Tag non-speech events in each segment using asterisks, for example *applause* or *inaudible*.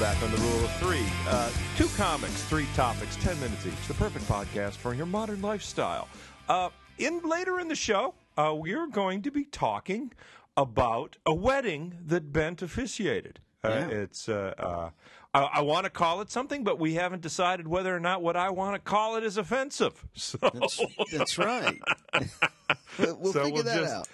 back on the rule of three. Uh, two comics, three topics, ten minutes each. The perfect podcast for your modern lifestyle. Uh, in later in the show, uh, we are going to be talking about a wedding that Ben officiated. Uh, Yeah. It's uh, uh, I, I want to call it something, but we haven't decided whether or not what I want to call it is offensive. *laughs* So That's, that's right. *laughs* we'll we'll so figure we'll that just, out.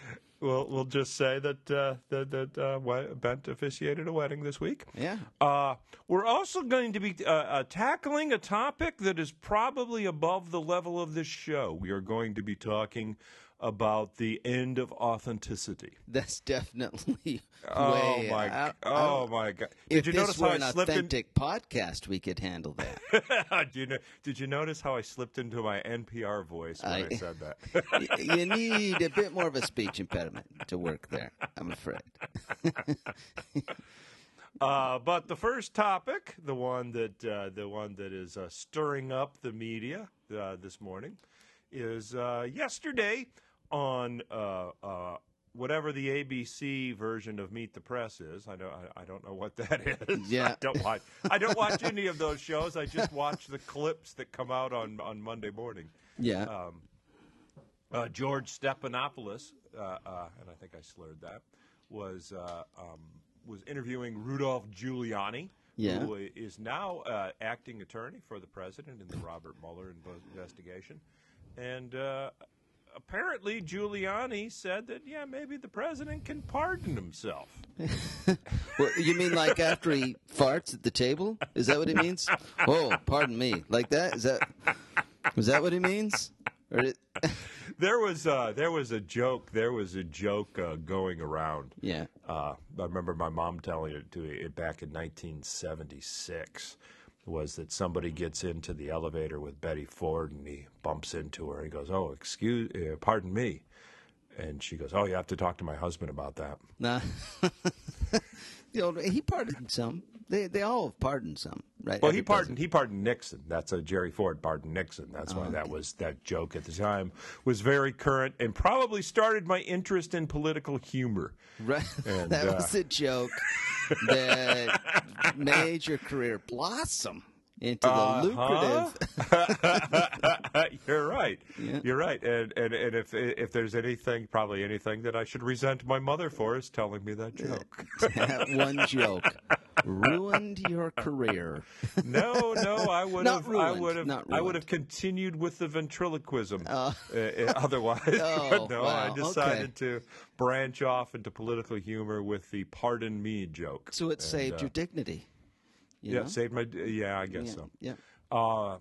We'll we'll just say that uh, that that uh, Ben officiated a wedding this week. Yeah. Uh, we're also going to be uh, uh, tackling a topic that is probably above the level of this show. We are going to be talking about the end of authenticity. That's definitely Oh *laughs* way. my! I- oh my God! If you this notice were how an I slipped in? authentic podcast, we could handle that. *laughs* did, you know, did you notice how I slipped into my NPR voice when I, I- said that? *laughs* You need a bit more of a speech impediment to work there. I'm afraid. Uh, but the first topic, the one that uh, the one that is uh, stirring up the media uh, this morning, is uh, yesterday on uh, uh, whatever the ABC version of Meet the Press is. I don't I, I don't know what that *laughs* is. Yeah. I don't watch I don't watch any of those shows. I just watch the clips that come out on on Monday morning. Yeah. Uh, George Stephanopoulos, uh, uh, and I think I slurred that, was uh, um, was interviewing Rudolph Giuliani, Yeah. who is now uh, acting attorney for the president in the Robert Mueller investigation, and. Uh, Apparently, Giuliani said that, yeah, maybe the president can pardon himself. *laughs* Well, you mean like after he farts at the table? Is that what he means? Oh, pardon me. Like that? Is that was that what he means? Or it, *laughs* There was uh, there was a joke. There was a joke uh, going around. yeah. Uh, I remember my mom telling it to me back in 1976. Was that somebody gets into the elevator with Betty Ford and he bumps into her and he goes, "Oh, excuse, uh, pardon me," and she goes, "Oh, you have to talk to my husband about that." Nah. *laughs* you know, he pardoned some. They they all have pardoned some, right? Well, Every he pardoned he pardoned Nixon. That's a Jerry Ford pardoned Nixon. That's Oh, why that was that joke at the time was very current and probably started my interest in political humor. Right. *laughs* And, that uh, was a joke *laughs* that made your career blossom into the Uh-huh. lucrative. *laughs* *laughs* You're right. Yeah. You're right. And, and and if if there's anything, probably anything that I should resent my mother for is telling me that joke. *laughs* that one joke ruined your career. no, no, I would have. I would have. I would have continued with the ventriloquism. Uh, uh, otherwise, Oh, no, wow, I decided okay. to branch off into political humor with the "pardon me" joke. So it saved uh, your dignity. Yeah, know? saved my. Yeah, I guess yeah, so. yeah. Uh,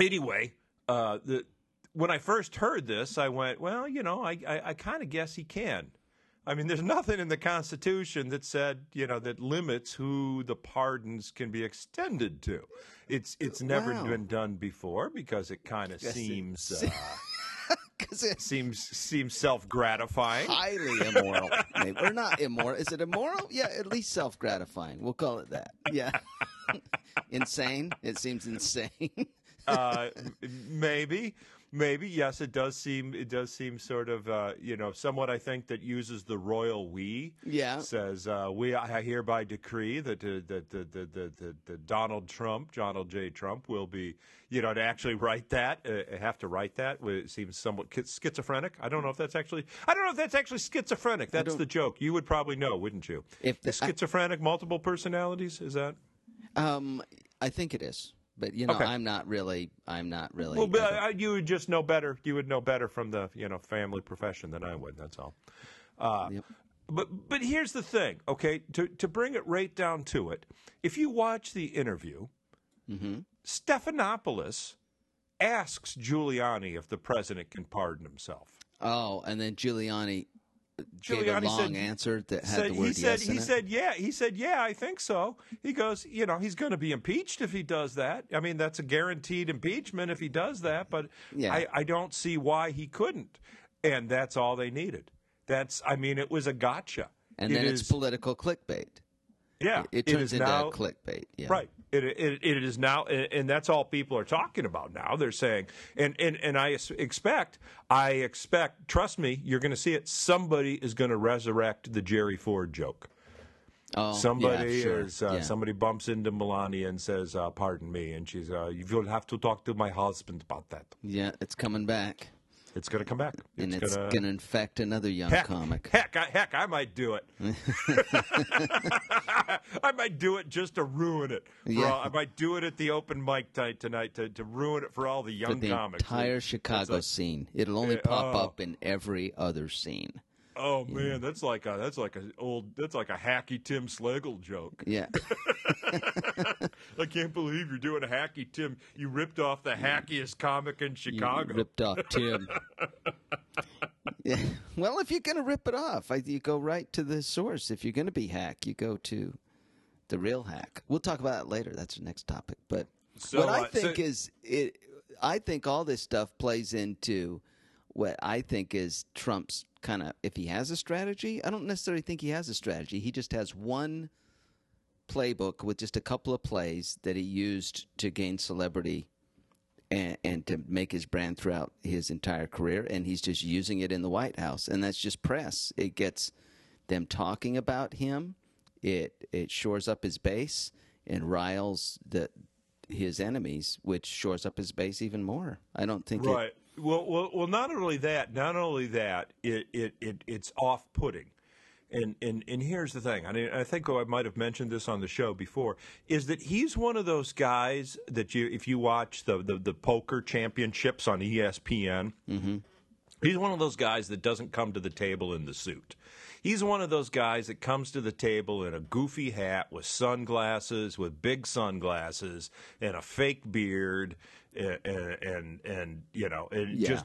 anyway, uh, the when I first heard this, I went, well, you know, I I, I kind of guess he can. I mean, there's *laughs* nothing in the Constitution that said, you know, that limits who the pardons can be extended to. It's it's never Wow. been done before because it kind of Guess it- seems uh, Because it's seems seems self gratifying. highly immoral. Maybe. Or not immoral. Is it immoral? Yeah, at least self gratifying. We'll call it that. Yeah. *laughs* insane. It seems insane. uh, maybe, maybe yes. It does seem it does seem sort of uh, you know somewhat. I think that uses the royal we. Yeah. says uh, we I hereby decree that uh, that that that- that Donald Trump, Donald J. Trump, will be you know to actually write that uh, have to write that. It seems somewhat schizophrenic. I don't know if that's actually I don't know if that's actually schizophrenic. That's the joke. You would probably know, wouldn't you? If the- schizophrenic, multiple personalities, is that? Um, I think it is, but you know, Okay. I'm not really. I'm not really. Well, but I you would just know better. You would know better from the you know family profession than I would. That's all. Uh, Yep. But but here's the thing, okay? To to bring it right down to it, if you watch the interview, Mm-hmm. Stephanopoulos asks Giuliani if the president can pardon himself. oh, and then Giuliani, Giuliani long said- answer that had Said, the word he said yes in he said yeah he said yeah I think so. He goes you know he's going to be impeached if he does that. I mean that's a guaranteed impeachment if he does that. But Yeah. I, I don't see why he couldn't. And that's all they needed. That's I mean it was a gotcha. and It then is- it's political clickbait. yeah It it turns into now clickbait. Yeah. Right. It, it, it is now, and that's all people are talking about now. They're saying, and, and, and I expect, I expect, trust me, you're going to see it. Somebody is going to resurrect the Jerry Ford joke. Oh, somebody yeah, sure. is uh, Yeah. somebody bumps into Melania and says, uh, "Pardon me," and she's, uh, "You will have to talk to my husband about that." Yeah, it's coming back, It's going to come back, and it's gonna, going to infect another young heck, comic. Heck, I, heck, I might do it. *laughs* I might do it just to ruin it. Yeah. all, I might do it at the open mic night tonight to, to ruin it for all the young For the comics. entire Chicago like- scene, it'll only Yeah, pop oh. up in every other scene. Oh man, that's like a that's like a old that's like a hacky Tim Slagle joke. Yeah, *laughs* I can't believe you're doing a hacky Tim. You ripped off the hackiest comic in You Chicago. ripped off Tim. *laughs* yeah. Well, if you're going to rip it off, I, you go right to the source. If you're going to be hack, you go to the real hack. We'll talk about that later. That's the next topic. But So, what I uh, so- think is it. I think all this stuff plays into what I think is Trump's kind of. If he has a strategy, I don't necessarily think he has a strategy. He just has one playbook with just a couple of plays that he used to gain celebrity and, and to make his brand throughout his entire career. And he's just using it in the White House, and that's just press. It gets them talking about him. It it shores up his base and riles the his enemies, which shores up his base even more. I don't think it, Right. Well, well, well. Not only that. Not only that. It, it, it it's off-putting. And, and and here's the thing. I mean, I think I might have mentioned this on the show before. Is that he's one of those guys that you, if you watch the the, the poker championships on ESPN, mm-hmm. He's one of those guys that doesn't come to the table in the suit. He's one of those guys that comes to the table in a goofy hat with sunglasses, with big sunglasses, and a fake beard, and and, and you know, and Yeah. just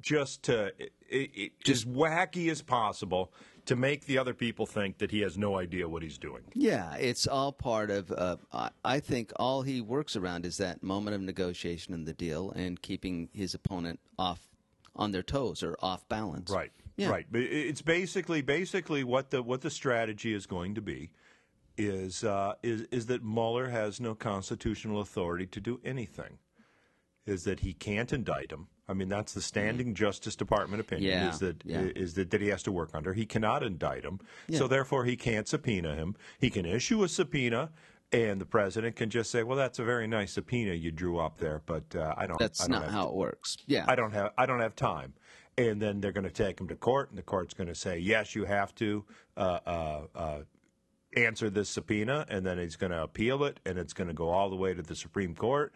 just to it, it, as wacky as possible to make the other people think that he has no idea what he's doing. Yeah, it's all part of. Uh, I, I think all he works around is that moment of negotiation in the deal and keeping his opponent off on their toes or off balance. Right. Yeah. Right. But it's basically basically what the what the strategy is going to be is uh, is is that Mueller has no constitutional authority to do anything. Is that he can't indict him? I mean, that's the standing Justice Department opinion. Mm-hmm. Yeah, Is that yeah. is that that he has to work under? He cannot indict him, so therefore he can't subpoena him. He can issue a subpoena. And the president can just say, "Well, that's a very nice subpoena you drew up there, but uh, I don't. That's I don't not how it works. Yeah. I don't have I don't have time. And then they're going to take him to court, and the court's going to say, yes, you have to uh, uh, uh, answer this subpoena, and then he's going to appeal it, and it's going to go all the way to the Supreme Court.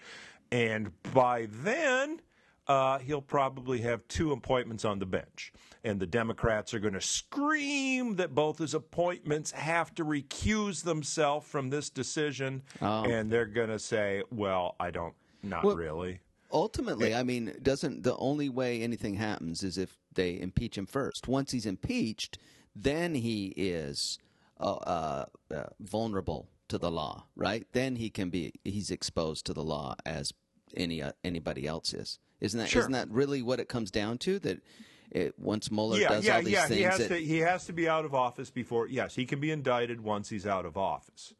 And by then, uh, he'll probably have two appointments on the bench. And the Democrats are going to scream that both his appointments have to recuse themselves from this decision. And they're going to say, well, I don't, not Well, really. Ultimately, I mean, doesn't the only way anything happens is if they impeach him first. Once he's impeached, then he is uh, uh, uh, vulnerable to the law, right? Then he can be he's exposed to the law as any uh, anybody else is. Isn't that Sure. not that really what it comes down to? That it, once Mueller yeah, does yeah, all these yeah. things, He has that, to. He has to be out of office before. Yes, he can be indicted once he's out of office.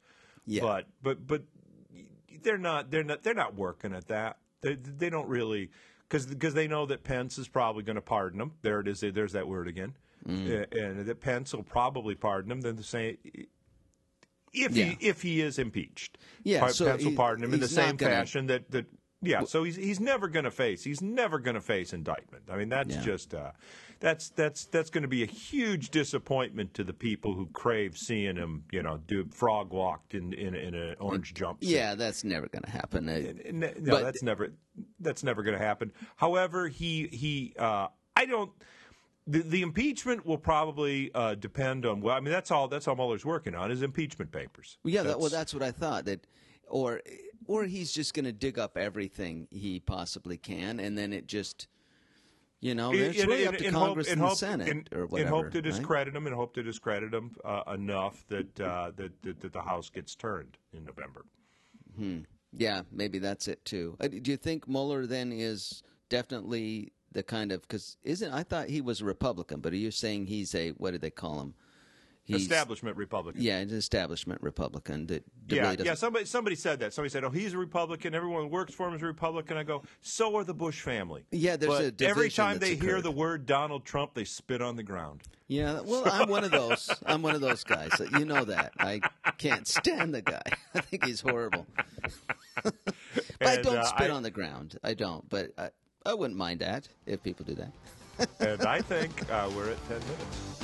Yeah. But but but they're not. They're not. They're not working at that. They they don't really because because they know that Pence is probably going to pardon him. There it is. There's that word again. Mm. And that Pence will probably pardon him. Then the same. If Yeah. he if he is impeached, Yeah, so Pence will he- pardon him in the same gonna- fashion that that yeah. So he's he's never going to face he's never going to face indictment. I mean that's Yeah. just uh, that's that's that's going to be a huge disappointment to the people who crave seeing him you know do frog walked in in, in an orange jumpsuit. yeah, that's never going to happen. No, But- that's never that's never going to happen. However, he he uh, I don't. The, the impeachment will probably uh, depend on. Well, I mean, that's all. That's all Mueller's working on is impeachment papers. Well, yeah, that, well, that's what I thought. That, or, or he's just going to dig up everything he possibly can, and then it just, you know, it's In- really in- up to in Congress hope, and in the Senate in, or in whatever. hope to right? discredit him, and hope to discredit him uh, enough that, uh, that, that that the House gets turned in November. Yeah, maybe that's it too. Uh, Do you think Mueller then is definitely the kind of because isn't I thought he was a Republican, but are you saying he's a what do they call him? He's, establishment Republican. Yeah, an establishment Republican that, that Yeah, really yeah. Somebody somebody said that. Somebody said, "Oh, he's a Republican. Everyone who works for him is a Republican." I go, "So are the Bush family." Yeah, there's but a division every time they hear the word Donald Trump, they spit on the ground. Yeah, well, I'm one of those. I'm one of those guys. You know that. I can't stand the guy. *laughs* I think he's horrible. *laughs* but I don't uh, spit I- on the ground. I don't. But I, I wouldn't mind that if people do that. and I *laughs* think uh, we're at ten minutes.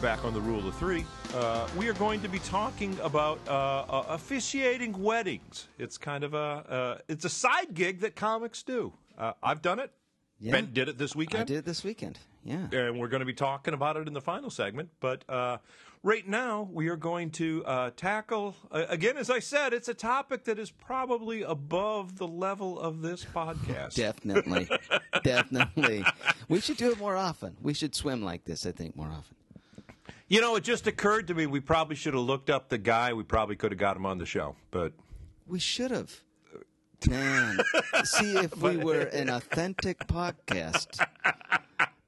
Back on the rule of three. Uh, we are going to be talking about uh, uh, officiating weddings. It's kind of a uh, it's a side gig that comics do. Uh, I've done it. Yeah. Ben did it this I weekend, did it this weekend. Yeah. and we're going to be talking about it in the final segment. But uh, right now, we are going to uh, tackle uh, again, as I said, it's a topic that is probably above the level of this *laughs* podcast. Definitely. *laughs* Definitely. We should do it more often. We should swim like this, I think, more often. You know, it just occurred to me we probably should have looked up the guy. We probably could have got him on the show, but We should have. Man, see if we were an authentic podcast.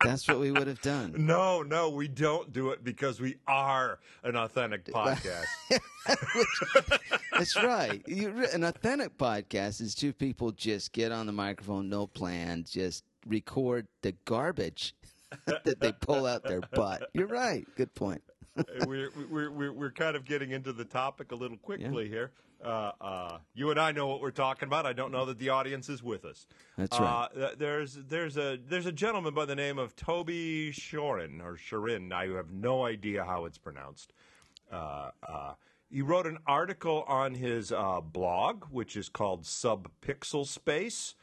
That's what we would have done. No, no, we don't do it because we are an authentic *laughs* podcast. That's right. You, an authentic podcast is two people just get on the microphone, no plan, just record the garbage *laughs* that they pull out their butt. You're right. Good point. we're, we're, we're, we're kind of getting into the topic a little quickly here. Uh, uh, you and I know what we're talking about. I don't know that the audience is with us. That's right. Uh, there's there's a there's a gentleman by the name of Toby Shorin or Shorin. I have no idea how it's pronounced. Uh, uh, he wrote an article on his uh, blog, which is called Subpixel Space.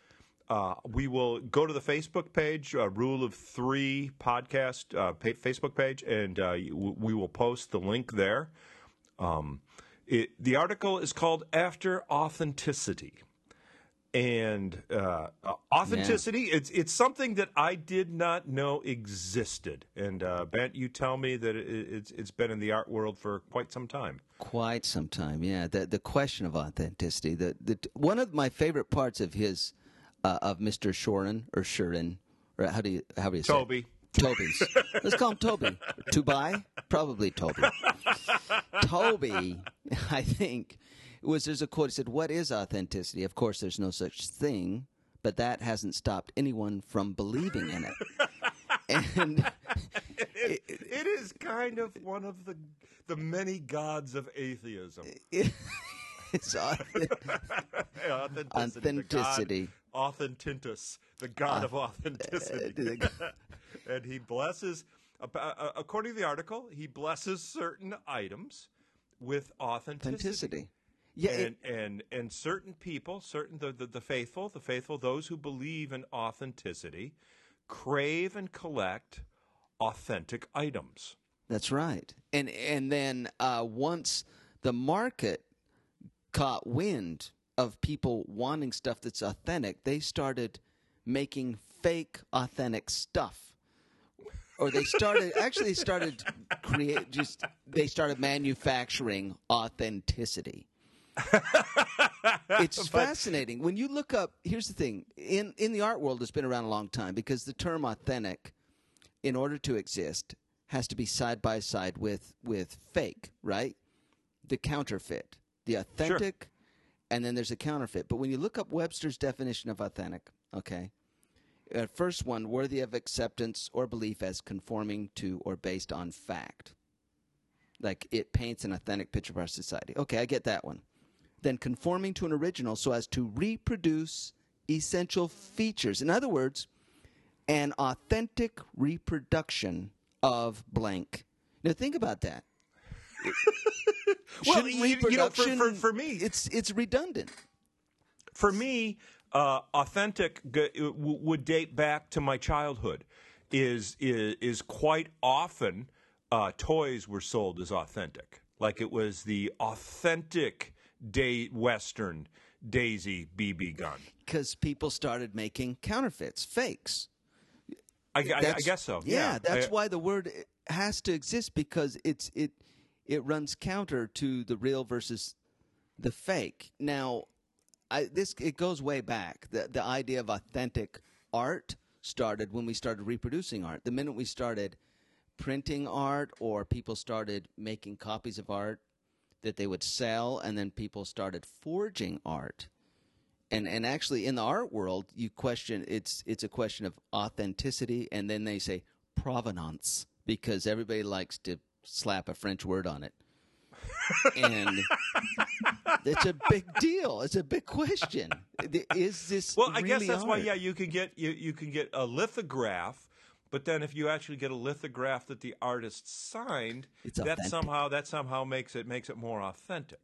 Uh, we will go to the Facebook page, uh, Rule of Three podcast uh, pa- Facebook page, and uh, we will post the link there. Um, it, the article is called After Authenticity. And uh, uh, authenticity, it's it's something that I did not know existed. And uh, Ben, you tell me that it, it's it's been in the art world for quite some time. Quite some time, yeah. The the question of authenticity. The the one of my favorite parts of his uh, of Mr. Shorin or Shurin or how do you how do you say it? Toby, Toby's. Let's call him Toby. *laughs* Toby? Probably Toby. Toby, *laughs* I think, was there's a quote. He said, What is authenticity? Of course, there's no such thing, but that hasn't stopped anyone from believing in it. *laughs* And it, it is kind of one of the the many gods of atheism. it's authentic. Authenticity. Authenticity. The god, Authentintus, the god of authenticity. *laughs* and he blesses, uh, uh, according to the article, he blesses certain items with authenticity. Authenticity. Yeah, And, it, and and certain people, certain the, the the faithful, the faithful, those who believe in authenticity, crave and collect authentic items. that's right. And and then uh, once the market caught wind of people wanting stuff that's authentic, they started making fake authentic stuff. Or they started *laughs* actually they started create just they started manufacturing authenticity. *laughs* it's fascinating when you look up. Here's the thing: in in the art world, it's been around a long time because the term authentic, in order to exist, has to be side by side with with fake, right? The counterfeit, the authentic, and then there's a counterfeit. But when you look up Webster's definition of authentic, okay, uh, first one, worthy of acceptance or belief as conforming to or based on fact. Like it paints an authentic picture of our society. Okay, I get that one. Then conforming to an original so as to reproduce essential features. In other words, an authentic reproduction of blank. Now think about that. *laughs* Well, Shouldn't you- you know, for- for- for me- it's it's redundant. for me, uh, authentic g- w- would date back to my childhood. Is is, is quite often uh, toys were sold as authentic, like it was the authentic day Western Daisy BB gun. because people started making counterfeits, fakes. I, I, I guess so. Yeah, that's I- why the word has to exist because it's it it runs counter to the real versus the fake. Now, I, this it goes way back. The the idea of authentic art started when we started reproducing art. The minute we started printing art or people started making copies of art that they would sell and then people started forging art and and actually in the art world you question it's it's a question of authenticity and then they say provenance because everybody likes to slap a french word on it and it's a big deal it's a big question is this Well, I guess that's why. Yeah, you can get you, you can get a lithograph, but then if you actually get a lithograph that the artist signed, that somehow that somehow makes it makes it more authentic.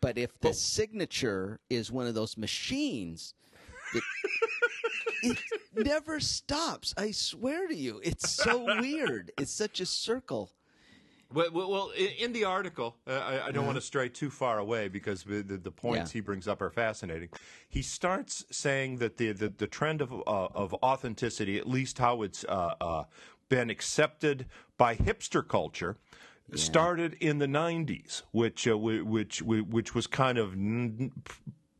But if the signature is one of those machines, that *laughs* it never stops. I swear to you, it's so weird. It's such a circle. Well, well, in, the article, uh, I, I don't want to stray too far away because the, the, points Yeah. he brings up are fascinating. He starts saying that the the, the trend of uh, of authenticity, at least how it's uh, uh, been accepted by hipster culture. Started in the '90s, which uh, which which was kind of n-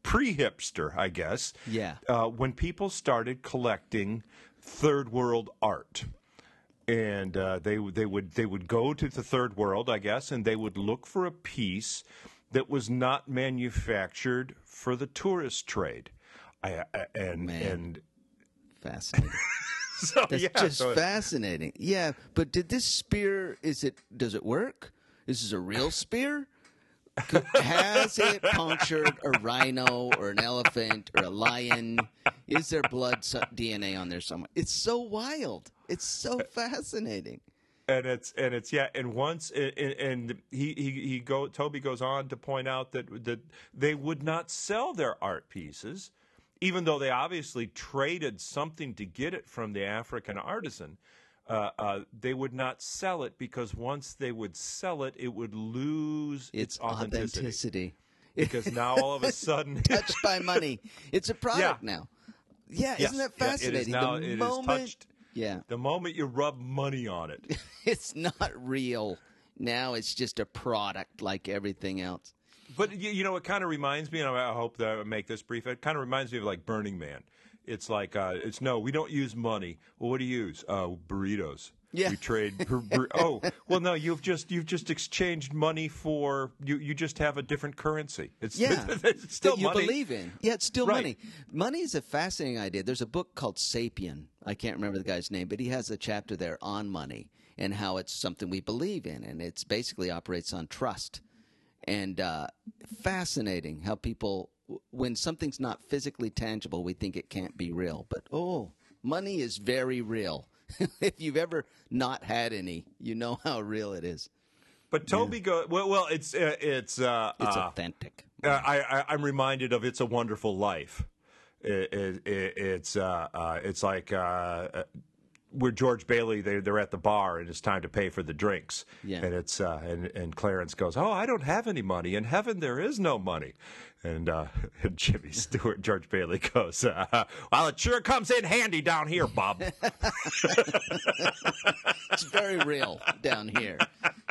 pre-hipster, I guess. Yeah. Uh, when people started collecting third world art and uh, they they would they would go to the third world, I guess, and they would look for a piece that was not manufactured for the tourist trade. I, I, and Man. and Fascinating. *laughs* so That's yeah, just so- fascinating. Yeah, but did this spear? Is it? Does it work? Is This is a real *laughs* spear. Has it punctured a rhino or an elephant or a lion? Is there blood DNA on there somewhere? It's so wild. It's so fascinating. and it's and it's yeah and once and, and he, he he go Toby goes on to point out that that they would not sell their art pieces even though they obviously traded something to get it from the African artisan uh, uh, they would not sell it because once they would sell it it would lose its, It's authenticity, authenticity. because now all of a *laughs* sudden Touched by money. It's a product Yeah. now. Yeah, Yes, isn't that yeah, fascinating? it is now the moment, touched yeah, the moment you rub money on it *laughs* it's not real. Now it's just a product like everything else. But you, you know, it kind of reminds me, and I hope that I make this brief. It kind of reminds me of like Burning Man. It's like uh, it's no, we don't use money. Well, what do you use? Uh, burritos. Yeah. We trade. *laughs* oh, well, no, you've just you've just exchanged money for you. You just have a different currency. It's Yeah, *laughs* it's still that you money. believe in. Yeah, it's still Right. money. Money is a fascinating idea. There's a book called Sapien. I can't remember the guy's name, but he has a chapter there on money and how it's something we believe in, and it's basically operates on trust. And uh, fascinating how people, when something's not physically tangible, we think it can't be real. But oh, money is very real. *laughs* if you've ever not had any, you know how real it is. But Toby go well. Well, it's uh, it's uh, It's uh, authentic. Uh, I, I, I'm reminded of "It's a Wonderful Life." It, it, it, it's uh, uh, it's like where George Bailey they they're at the bar and it's time to pay for the drinks. Yeah. And it's uh, and and Clarence goes, "Oh, I don't have any money. In heaven there is no money." And, uh, *laughs* and Jimmy Stewart, *laughs* George Bailey goes, uh, "Well, it sure comes in handy down here, Bob." *laughs* It's very real down here.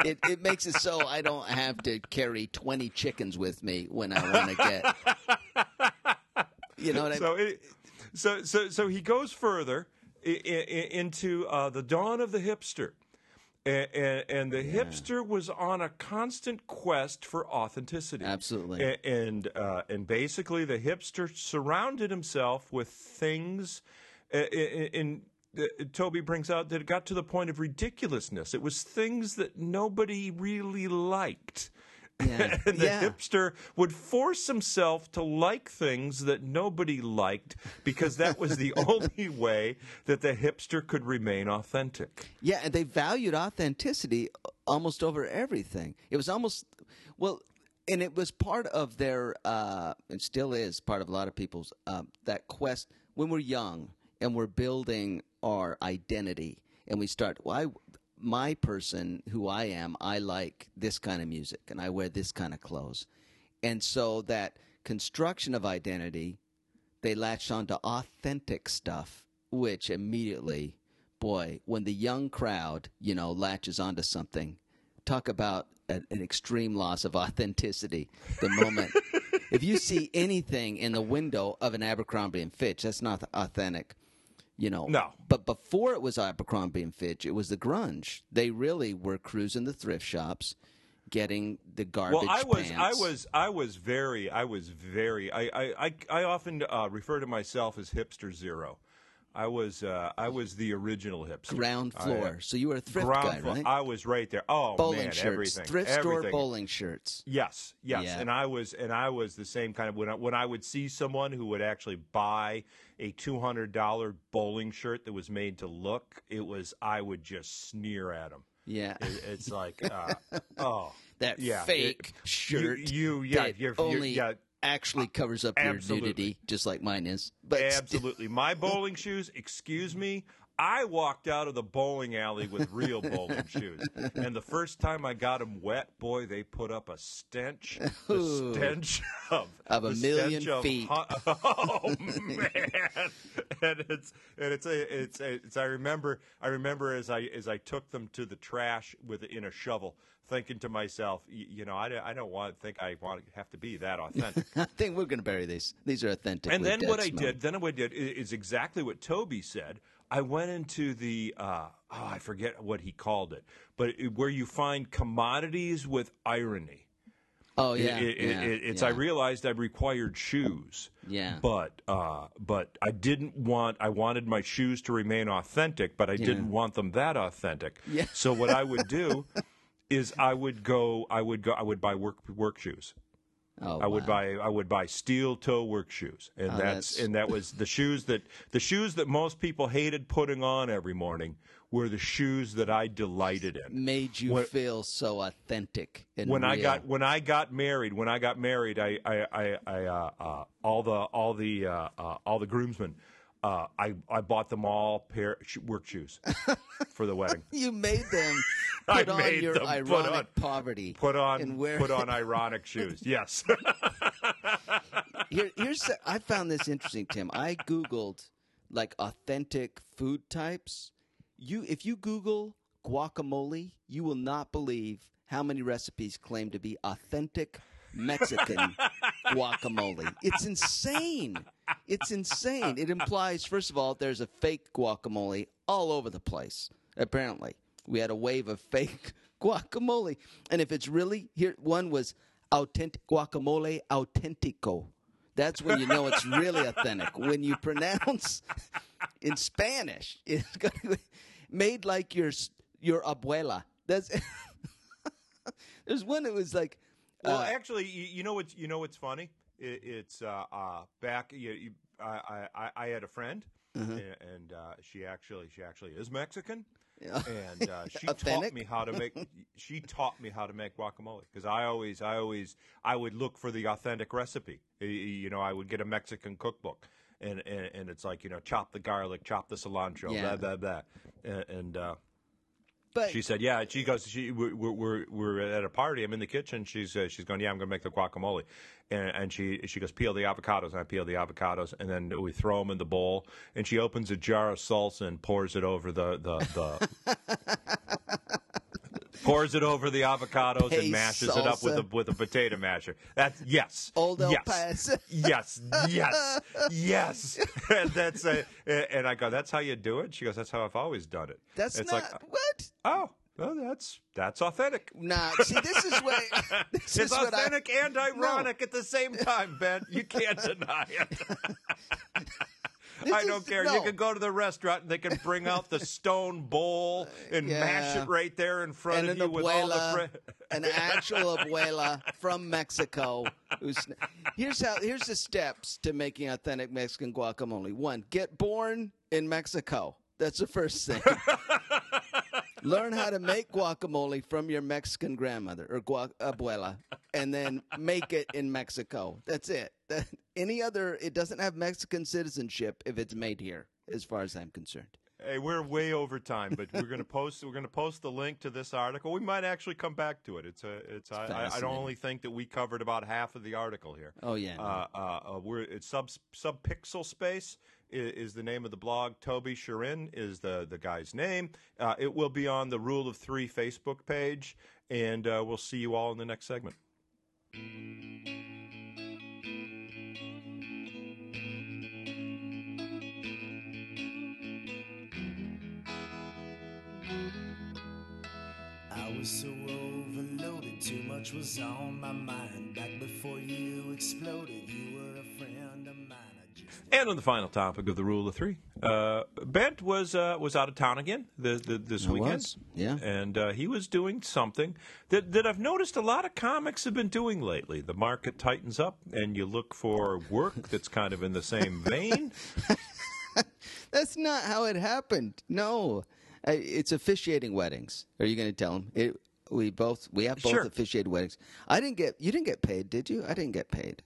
It, it makes it so I don't have to carry 20 chickens with me when I want to get. You know what I so it, so so so he goes further into uh, the dawn of the hipster, and, and, and the hipster was on a constant quest for authenticity. Absolutely. A- and uh, and basically the hipster surrounded himself with things. uh, In uh, Toby brings out that it got to the point of ridiculousness. It was things that nobody really liked. Yeah. *laughs* and the Yeah. hipster would force himself to like things that nobody liked because that was the *laughs* only way that the hipster could remain authentic. Yeah, and they valued authenticity almost over everything. It was almost well, and it was part of their, uh, and still is part of a lot of people's um, that quest when we're young and we're building our identity, and we start. Well, I, my person, who I am, I like this kind of music, and I wear this kind of clothes, and so that construction of identity they latched onto authentic stuff, which immediately boy, when the young crowd, you know, latches onto something, talk about an, an extreme loss of *laughs* authenticity. The moment if you see anything in the window of an Abercrombie and Fitch, that's not authentic. You know, No. But before it was Abercrombie and Fitch, it was the grunge. They really were cruising the thrift shops, getting the garbage. Well, I was, I was, I was very, I was very. I, I, I, I often uh, refer to myself as hipster zero. I was, uh, I was the original hipster. ground I- floor. so you were a thrift guy, floor. right? I was right there. Oh bowling man, shirts, everything, thrift store everything. bowling shirts. Yes, yes, Yeah. and I was, and I was the same kind of when I, when I would see someone who would actually buy a two hundred dollar bowling shirt that was made to look, it was I would just sneer at them. Yeah, It, it's like, uh, *laughs* oh, that yeah, fake it- shirt. You, you yeah, that you're, you're- only yeah, actually uh, covers up absolutely. your nudity, just like mine is. But Absolutely. My bowling shoes, excuse me, I walked out of the bowling alley with real bowling *laughs* shoes. And the first time I got them wet, boy, they put up a stench. The *laughs* stench of, Of a million of feet. *laughs* oh man. And it's and it's a, it's a, it's I remember I remember as I as I took them to the trash with in a shovel thinking to myself, y- you know, I, don't- I don't want think I want to have to be that authentic. I think we're going to bury these. These are authentic. And then what I did, then what I did is exactly what Toby said. I went into the, uh, oh, I forget what he called it, but it, where you find commodities with irony. Oh yeah, it, it- yeah, it- it's. yeah. I realized I required shoes. Yeah. But uh, but I didn't want. I wanted my shoes to remain authentic, but I didn't want them that authentic. Yeah. So what I would do *laughs* is I would go. I would go. I would buy work work shoes. Oh, I would wow. buy I would buy steel toe work shoes, and Oh, that's, that's- and that was the shoes that the shoes that most people hated putting on every morning were the shoes that I delighted in. made you When- feel so authentic and When I got when I got married, when I got married, I I, I, I uh, uh, all the all the uh, uh, all the groomsmen, uh, I I bought them all pair sh- work shoes for the wedding. *laughs* you made them *laughs* I put on made your them put ironic on- poverty. Put on and wear put on ironic *laughs* shoes. Yes. Here, here's I found this interesting, Tim. I googled like authentic food types. You, if you Google guacamole, you will not believe how many recipes claim to be authentic Mexican guacamole. It's insane. It's insane. It implies, first of all, there's a fake guacamole all over the place. Apparently, we had a wave of fake *laughs* guacamole, and if it's really here, one was authentic guacamole autentico. That's when you know it's really authentic. When you pronounce *laughs* in Spanish, it's made like your your abuela. That's *laughs* there's one that was like Well, uh, actually, you, you know what's you know what's funny? It, it's uh, uh, back. You, you, I, I I had a friend, Mm-hmm. and, and uh, she actually she actually is Mexican, Yeah. and uh, *laughs* she taught me how to make. *laughs* She taught me how to make guacamole because I always I always I would look for the authentic recipe. You know, I would get a Mexican cookbook. And, and and it's like you know, chop the garlic, chop the cilantro, Yeah. blah blah blah, and, and uh, but she said, "Yeah." She goes, "She we're we're, we're at a party. I'm in the kitchen. She's uh, she's going, yeah, I'm going to make the guacamole." And, and she she goes, "Peel the avocados." And I peel the avocados, and then we throw them in the bowl. And she opens a jar of salsa and pours it over the the. the *laughs* Pours it over the avocados Hey, and mashes it up with a with a potato masher. That's yes, Old El yes, Paso. *laughs* yes, yes, yes. *laughs* and that's a, and I go, that's how you do it. She goes, that's how I've always done it. that's it's not like, uh, what. Oh, well, that's that's authentic. Nah, see, this is what *laughs* this It's is what I- authentic and ironic at the same time, Ben. You can't deny it. I don't is- care. You can go to the restaurant and they can bring out the stone bowl and mash it right there in front and of an you with all the abuela, fri- an actual abuela from Mexico. Who's here's how here's the steps to making authentic Mexican guacamole. One, get born in Mexico. That's the first thing. *laughs* Learn how to make guacamole from your Mexican grandmother or abuela, and then make it in Mexico. That's it. That, any other, it doesn't have Mexican citizenship if it's made here, as far as I'm concerned. Hey, we're way over time, but we're going to post. We're going to post the link to this article. We might actually come back to it. It's a. It's. I, I, I don't only think that we covered about half of the article here. Oh, yeah. Uh, uh, uh, we're it's sub subpixel space is, is the name of the blog. Toby Sharin is the the guy's name. Uh, it will be on the Rule of Three Facebook page, and uh, we'll see you all in the next segment. I was so overloaded, too much was on my mind. Back before you exploded, And on the final topic of the Rule of Three, uh, Ben was uh, was out of town again the, the, this I weekend. was, yeah. and uh, he was doing something that that I've noticed a lot of comics have been doing lately. The market tightens up, and you look for work *laughs* that's kind of in the same vein. *laughs* That's not how it happened. No, it's officiating weddings. Are you going to tell him? It, we both we have both Sure. officiated weddings. I didn't get you didn't get paid, did you? I didn't get paid.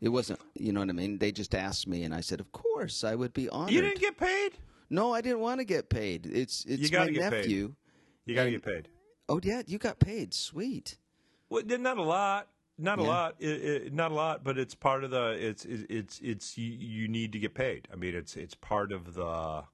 It wasn't, you know what I mean? They just asked me, and I said, "Of course, I would be honored." You didn't get paid. No, I didn't want to get paid. It's it's my get paid. nephew. You got to get paid. Oh yeah, you got paid. Sweet. Well, not a lot. Not a lot, it, it, not a lot, but it's part of the. It's it, it's it's you, you need to get paid. I mean, it's it's part of the,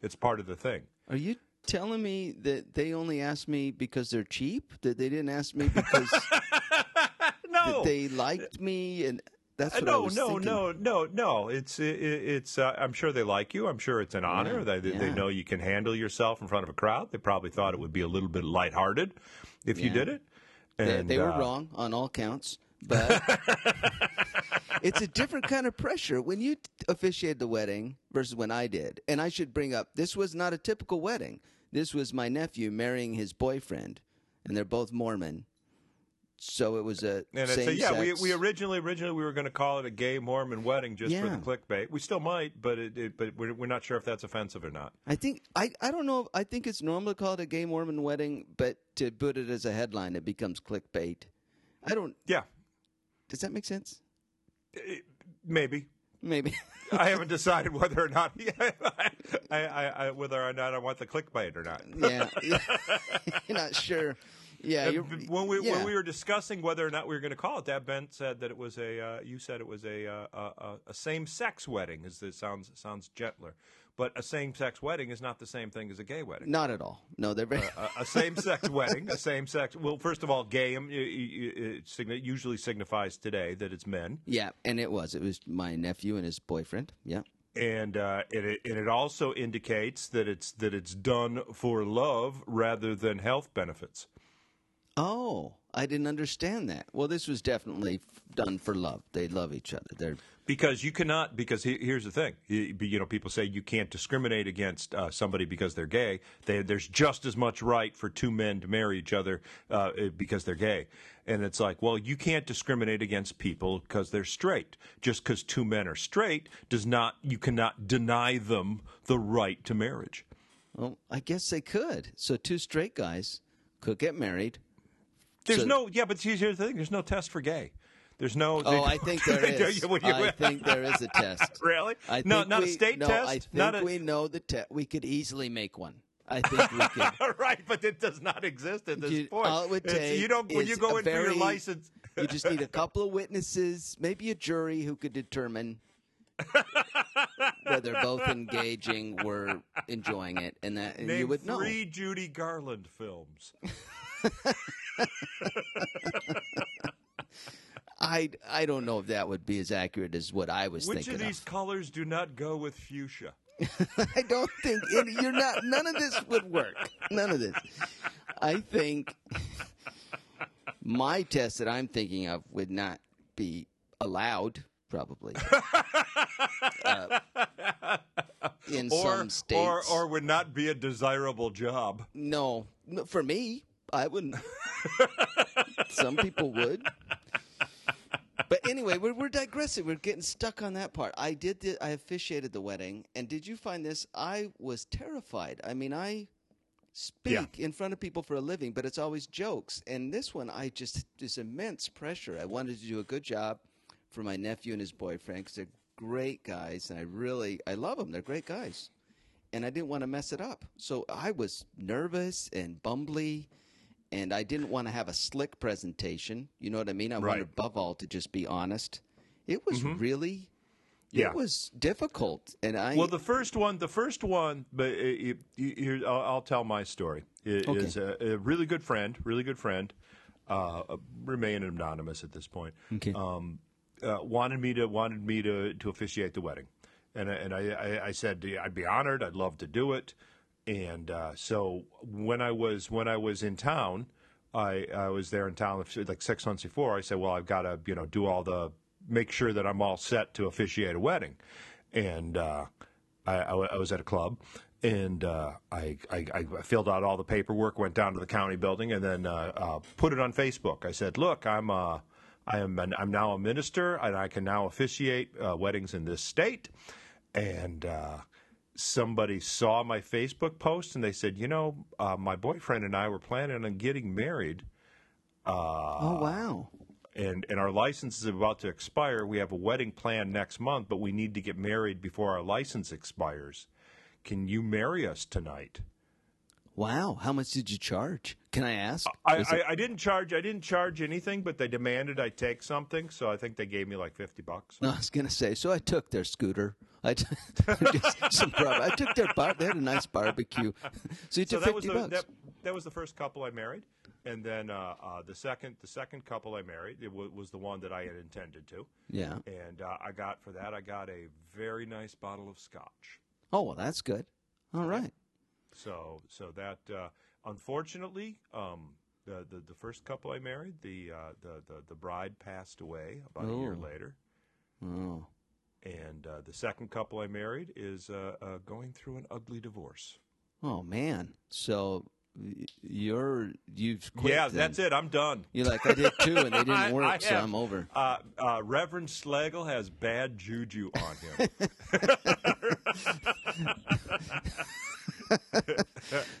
it's part of the thing. Are you telling me that they only asked me because they're cheap? That they didn't ask me because *laughs* No, that they liked me and that's Uh, no, no, thinking. no, no, no. It's it, it's. Uh, I'm sure they like you. I'm sure it's an honor. Yeah, They they know you can handle yourself in front of a crowd. They probably thought it would be a little bit lighthearted if you did it. And, they were uh, wrong on all counts, *laughs* but it's a different kind of pressure when you officiated the wedding versus when I did. And I should bring up this was not a typical wedding. This was my nephew marrying his boyfriend, and they're both Mormon. So it was a And it's same a, yeah, we, we originally originally we were going to call it a gay Mormon wedding just for the clickbait. We still might, but it, it, but we're, we're not sure if that's offensive or not. I think I, I don't know. I think it's normal to call it a gay Mormon wedding, but to put it as a headline, it becomes clickbait. I don't. Yeah, Does that make sense? it- maybe. Maybe. I *laughs* haven't decided whether or not *laughs* I, I, I, whether or not I want the clickbait or not. yeah. *laughs* You're not sure. Yeah. Uh, when we yeah. when we were discussing whether or not we were going to call it that, Ben said that it was a. Uh, you said it was a uh, a, a, same sex wedding. Is this sounds sounds gentler, but a same sex wedding is not the same thing as a gay wedding. Not at all. No, they're very. A, a same sex *laughs* wedding, a same sex. Well, first of all, gay um, it usually signifies today that it's men, yeah, and it was. It was my nephew and his boyfriend. Yeah. and uh, it, and it also indicates that it's that it's done for love rather than health benefits. Oh, I didn't understand that. Well, this was definitely done for love. They love each other. They're Because you cannot. Because he, here's the thing. You, you know, people say you can't discriminate against uh, somebody because they're gay. They, there's just as much right for two men to marry each other uh, because they're gay. And it's like, well, you can't discriminate against people because they're straight. Just because two men are straight does not. You cannot deny them the right to marriage. well. I guess they could. So two straight guys could get married. There's So- no. Yeah, but here's the thing. There's no test for gay. There's no. Oh, I think *laughs* there is. You- I *laughs* think there is a test. *laughs* Really? I no, not we, a state no, test. I think not a, we know the test. We could easily make one. I think we could. right, but it does not exist at this You- point. all it would It's- take you don't when you go in for your license. You just need a couple of witnesses, maybe a jury who could determine whether both engaging were enjoying it, and that and Name you would know. three Judy Garland films. *laughs* I I don't know if that would be as accurate as what I was Which thinking of these colors do not go with fuchsia? *laughs* I don't think any, you're not. None of this would work. None of this. I think my test that I'm thinking of would not be allowed. Probably *laughs* Uh, in Or, some states. or or would not be a desirable job. no, for me, I wouldn't. some people would. But anyway, we're, we're digressing. We're getting stuck on that part. I did. The, I officiated the wedding, and did you find this? I was terrified. I mean, I speak Yeah. in front of people for a living, but it's always jokes. And this one, I just this immense pressure. I wanted to do a good job for my nephew and his boyfriend because they're great guys, and I really I love them. They're great guys. and I didn't want to mess it up. So I was nervous and bumbly, and I didn't want to have a slick presentation. You know what I mean? I Right. wanted above all to just be honest. It was really, Yeah. it was difficult, and I Well, the first one, the first one, but it, it, here I'll, I'll tell my story. It Okay. is a, a really good friend, really good friend, uh, remain anonymous at this point. Okay. Um, uh, wanted me to wanted me to, to officiate the wedding, and and I, I, I said I'd be honored. I'd love to do it. And uh, so when I was when I was in town, I, I was there in town like six months before. I said, well, I've got to you know do all the make sure that I'm all set to officiate a wedding, and uh, I, I, I was at a club. And uh, I, I, filled out all the paperwork, went down to the county building, and then uh, uh, put it on Facebook. I said, "Look, I'm uh, I am an, I'm now a minister, and I can now officiate weddings in this state." And somebody saw my Facebook post, and they said, "You know, uh, my boyfriend and I were planning on getting married, oh wow, and and our license is about to expire. We have a wedding planned next month, but we need to get married before our license expires. Can you marry us tonight?" wow. How much did you charge? Can I ask? I, I, I didn't charge. I didn't charge anything, but they demanded I take something, so I think they gave me like fifty bucks. No, *laughs* I was gonna say. So I took their scooter. I t- *laughs* some I took their bar. They had a nice barbecue. *laughs* So you So took that was fifty the bucks. that, that was the first couple I married, and then uh, uh, the second the second couple I married it w- was the one that I had intended to, yeah. and uh, I got for that I got a very nice bottle of scotch. Oh well, that's good. All right. So so that uh, unfortunately. Um, the, the, the first couple I married, the, uh, the, the the bride passed away about a year Oh. later, Oh. And uh, the second couple I married is uh, uh, going through an ugly divorce. Oh man. So you're you've quit. yeah, that's it. I'm done. You're like I did too, and they didn't *laughs* work, I so have- I'm over. Uh, uh, Reverend Slagle has bad juju on him. *laughs* *laughs*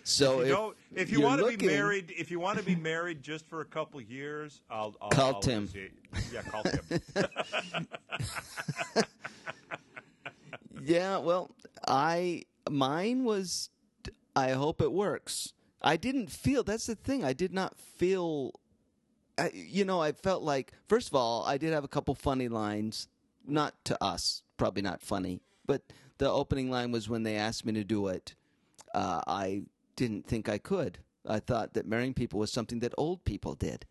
So you if, know, if you want to be married, if you want to be married just for a couple years, I'll, I'll Call I'll Tim. Yeah, call Tim. *laughs* Yeah, well, I mine was. I hope it works. I didn't feel. That's the thing. I did not feel. I, you know, I felt like first of all, I did have a couple funny lines. Not to us, probably not funny, but the opening line was when they asked me to do it. Uh, I didn't think I could. I thought that marrying people was something that old people did,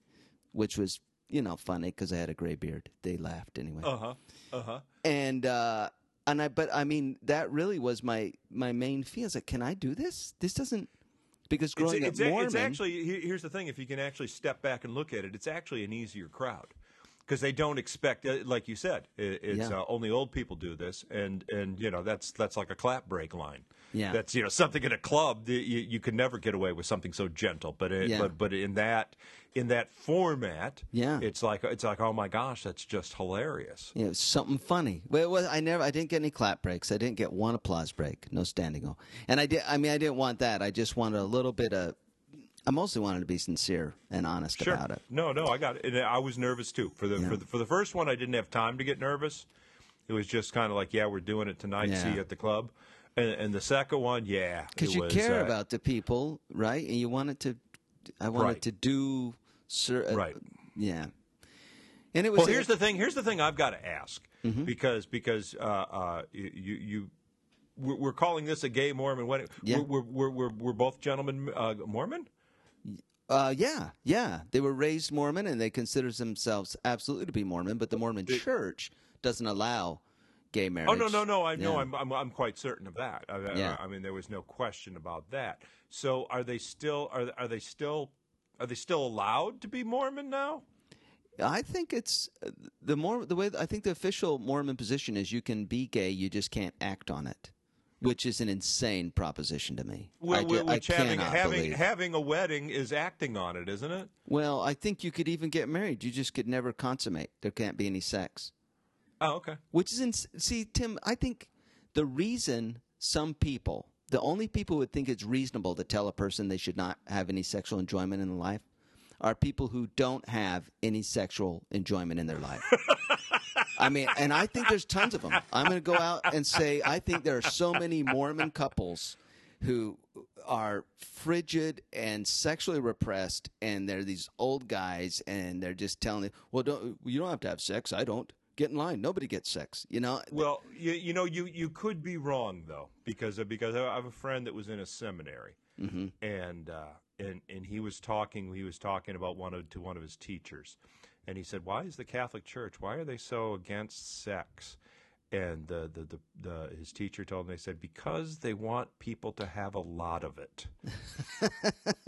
which was you know funny because I had a gray beard. They laughed anyway Uh huh. Uh huh. and uh and i but i mean that really was my my main fear is like can i do this this doesn't because It's, growing it's, up a- mormon it's actually here's the thing: if you can actually step back and look at it, it's actually an easier crowd because they don't expect, uh, like you said, it, it's Yeah. uh, only old people do this, and and you know that's that's like a clap break line. Yeah. that's you know something in a club that you, you can never get away with something so gentle, but it, Yeah. but but in that in that format, Yeah. it's like it's like oh my gosh, that's just hilarious. know, something funny. Well, was, I never, I didn't get any clap breaks. I didn't get one applause break. No standing O. And I did. I mean, I didn't want that. I just wanted a little bit of. I mostly wanted to be sincere and honest Sure. about it. No, no, I got it. And I was nervous too. For the, Yeah. for the for the first one, I didn't have time to get nervous. It was just kind of like, yeah, we're doing it tonight. See you at the club. And, and the second one, yeah, Because you was, care uh, about the people, right? And you wanted to. I wanted Right. to do. Cer- uh, Right. Yeah. And it was. Well, here's the thing. Here's the thing. I've got to ask Mm-hmm. because because uh, uh, you you. We're we're calling this a gay Mormon wedding. Yeah. We're, we're, we're, we're both gentlemen uh, Mormon? Uh, yeah, yeah. They were raised Mormon and they consider themselves absolutely to be Mormon, but the Mormon Church doesn't allow gay marriage. Oh no no no! I know Yeah. I'm, I'm I'm quite certain of that. I, I- Yeah. I, mean, there was no question about that. So, are they still are are they still are they still allowed to be Mormon now? I think it's uh, the more the way I think the official Mormon position is you can be gay, you just can't act on it, which is an insane proposition to me. I, Wh- di- I having having having a wedding is acting on it, isn't it? well, I think you could even get married. You just could never consummate. There can't be any sex. Oh, okay. Which is ins- see, Tim. I think the reason some people, the only people who would think it's reasonable to tell a person they should not have any sexual enjoyment in life, are people who don't have any sexual enjoyment in their life. *laughs* I mean, and I think there's tons of them. I'm going to go out and say I think there are so many Mormon couples who are frigid and sexually repressed, and they're these old guys, and they're just telling you, "Well, don't you don't have to have sex. I don't get in line. Nobody gets sex." You know. Well, you, you know, you, you could be wrong though, because because I have a friend that was in a seminary, and uh, and and he was talking he was talking about one of to one of his teachers, and he said, "Why is the Catholic Church? Why are they so against sex?" And the the, the, the his teacher told him they said because they want people to have a lot of it.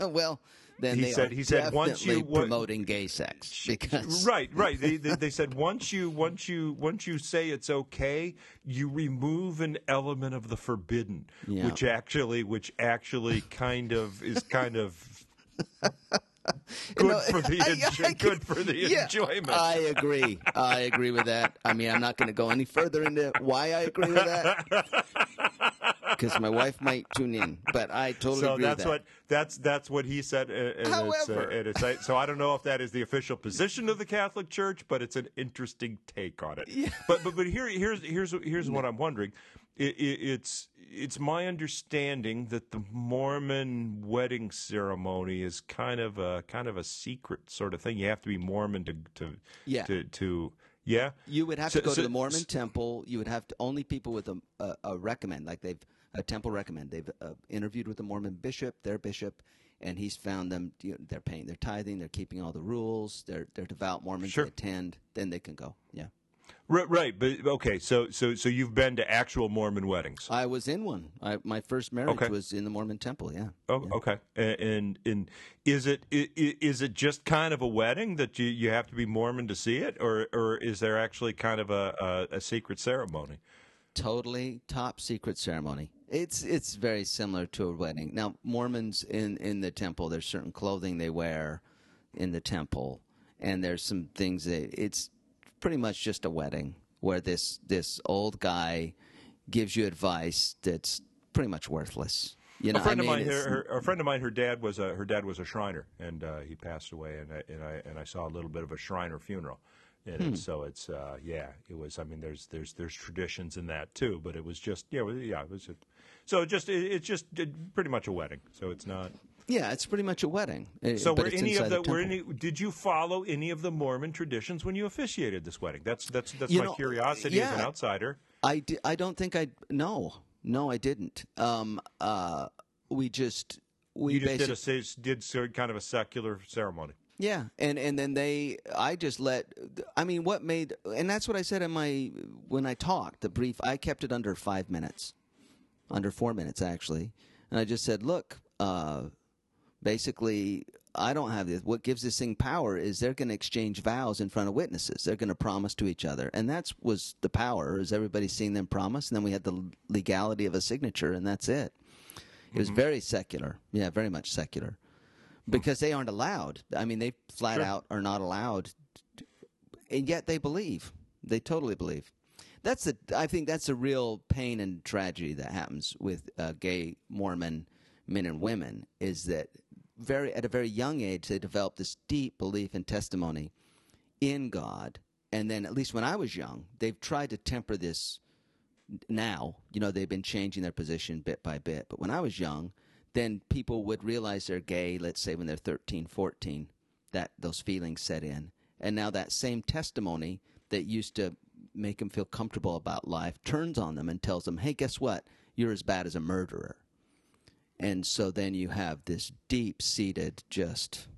*laughs* well, then He they said- are he said, once you- promoting gay sex because *laughs* Right, right. They, they, they said once you once you once you say it's okay, you remove an element of the forbidden, Yeah. which actually which actually kind of is kind of *laughs* *laughs* good know, for the I- enjo- I- good for the Yeah, enjoyment. I agree. I agree with that. I mean, I'm not going to go any further into why I agree with that *laughs* because my wife might tune in, but I totally so agree that's with that. what that's that's what he said. And, and it's, uh, However- it's, I- so I don't know if that is the official position of the Catholic Church, but it's an interesting take on it. But but but here here's here's here's what I'm wondering. It, it, it's it's my understanding that the Mormon wedding ceremony is kind of a kind of a secret sort of thing. You have to be Mormon to to Yeah. to, to yeah. You would have So- to go so- to the Mormon temple. You would have to only people with a, a, a recommend, like they've a temple recommend. They've uh, interviewed with the Mormon bishop, their bishop, and he's found them. You know, they're paying their tithing, they're keeping all the rules, they're they're devout Mormons. Sure. They attend, then they can go. Yeah, Right, right, but okay. So so so you've been to actual Mormon weddings. I was in one. I, my first marriage Okay. was in the Mormon temple. Yeah. Oh, okay. A- And and is it is it just kind of a wedding that you, you have to be Mormon to see it, or or is there actually kind of a, a, a secret ceremony? totally top secret ceremony. It's it's very similar to a wedding. Now Mormons in in the temple, there's certain clothing they wear in the temple, and there's some things that it's pretty much just a wedding where this this old guy gives you advice that's pretty much worthless. You know, a friend I mean, of mine, her, her, a friend of mine, her dad was a her dad was a Shriner, and uh, he passed away, and I, and I and I saw a little bit of a Shriner funeral, and Hmm. so it's uh, yeah, it was. I mean, there's there's there's traditions in that too, but it was just yeah, yeah, it was. A, so just it, it's just pretty much a wedding. So it's not. Yeah, it's pretty much a wedding. uh, So were any of the, were any did you follow any of the Mormon traditions when you officiated this wedding? That's that's that's You my know, curiosity as an outsider. I, di- I don't think I no no I didn't. Um uh we just we You just did a did sort kind of a secular ceremony. yeah and and then they I just let I mean what made and that's what I said in my when I talked the brief I kept it under five minutes under four minutes actually and I just said look uh basically I don't have this. What gives this thing power is they're going to exchange vows in front of witnesses. They're going to promise to each other, and that's was the power. Is everybody seeing them promise, and then we had the legality of a signature, and that's it. It was very secular, yeah, very much secular, because they aren't allowed. I mean, they flat Sure. out are not allowed, and yet they believe. They totally believe. That's the. I think that's a real pain and tragedy that happens with uh, gay Mormon men and women is that very at a very young age they develop this deep belief and testimony in God, and then at least when I was young, they've tried to temper this now, you know, they've been changing their position bit by bit. But when I was young, then people would realize they're gay, let's say when they're 13, 14, that those feelings set in. And now that same testimony that used to make them feel comfortable about life turns on them and tells them, hey, guess what? You're as bad as a murderer. And so then you have this deep seated, just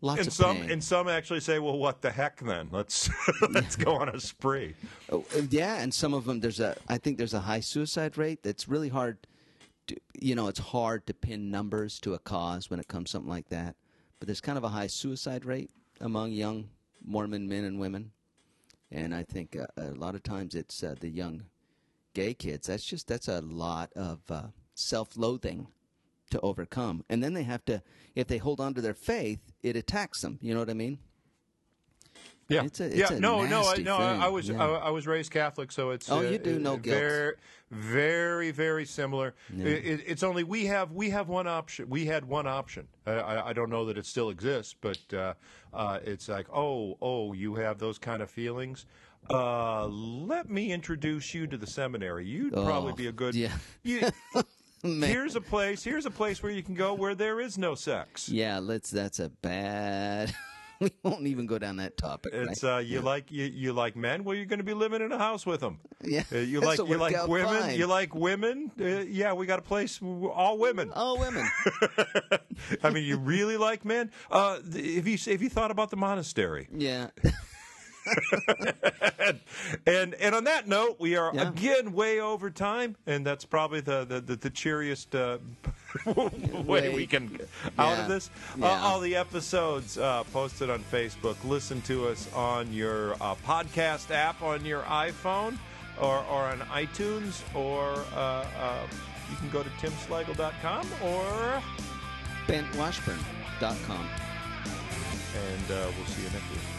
lots And of some pain. and some actually say, "Well, what the heck then? Let's *laughs* let's go on a spree." *laughs* Oh, yeah, and some of them there's a I think there's a high suicide rate that's really hard. To, you know, it's hard to pin numbers to a cause when it comes to something like that. But there's kind of a high suicide rate among young Mormon men and women, and I think uh, a lot of times it's uh, the young gay kids. That's just that's a lot of uh, self-loathing to overcome, and then they have to if they hold on to their faith, it attacks them. You know what I mean? Yeah, It's a- it's yeah. a no, no, I, no. I, I was yeah. I, I was raised Catholic, so it's Oh, uh, you do, no uh, guilt. Very, very, very similar. Yeah. It, it, it's only we have we have one option. We had one option. I, I, don't know that it still exists, but uh, uh, it's like, oh, oh, you have those kind of feelings. Uh, let me introduce you to the seminary. You'd probably Oh, be a good. yeah. You. *laughs* here's a place. Here's a place where you can go where there is no sex. Yeah, let's. That's a bad. *laughs* we won't even go down that topic. It's right? uh, you like you, you like men. Well, you're going to be living in a house with them. yeah. Uh, you like you like women. fine. You like women. Uh, yeah, we got a place all women. all women. *laughs* I mean, you really like men. Uh, have you have you thought about the monastery? yeah. *laughs* *laughs* And and on that note, we are Yeah. again way over time, and that's probably the the, the, the cheeriest uh, *laughs* way we can get out Yeah. of this. Uh, all the episodes uh, posted on Facebook. Listen to us on your uh, podcast app on your iPhone or, or on iTunes, or uh, uh, you can go to timslagle.com or BenWashburn.com. and uh, we'll see you next week.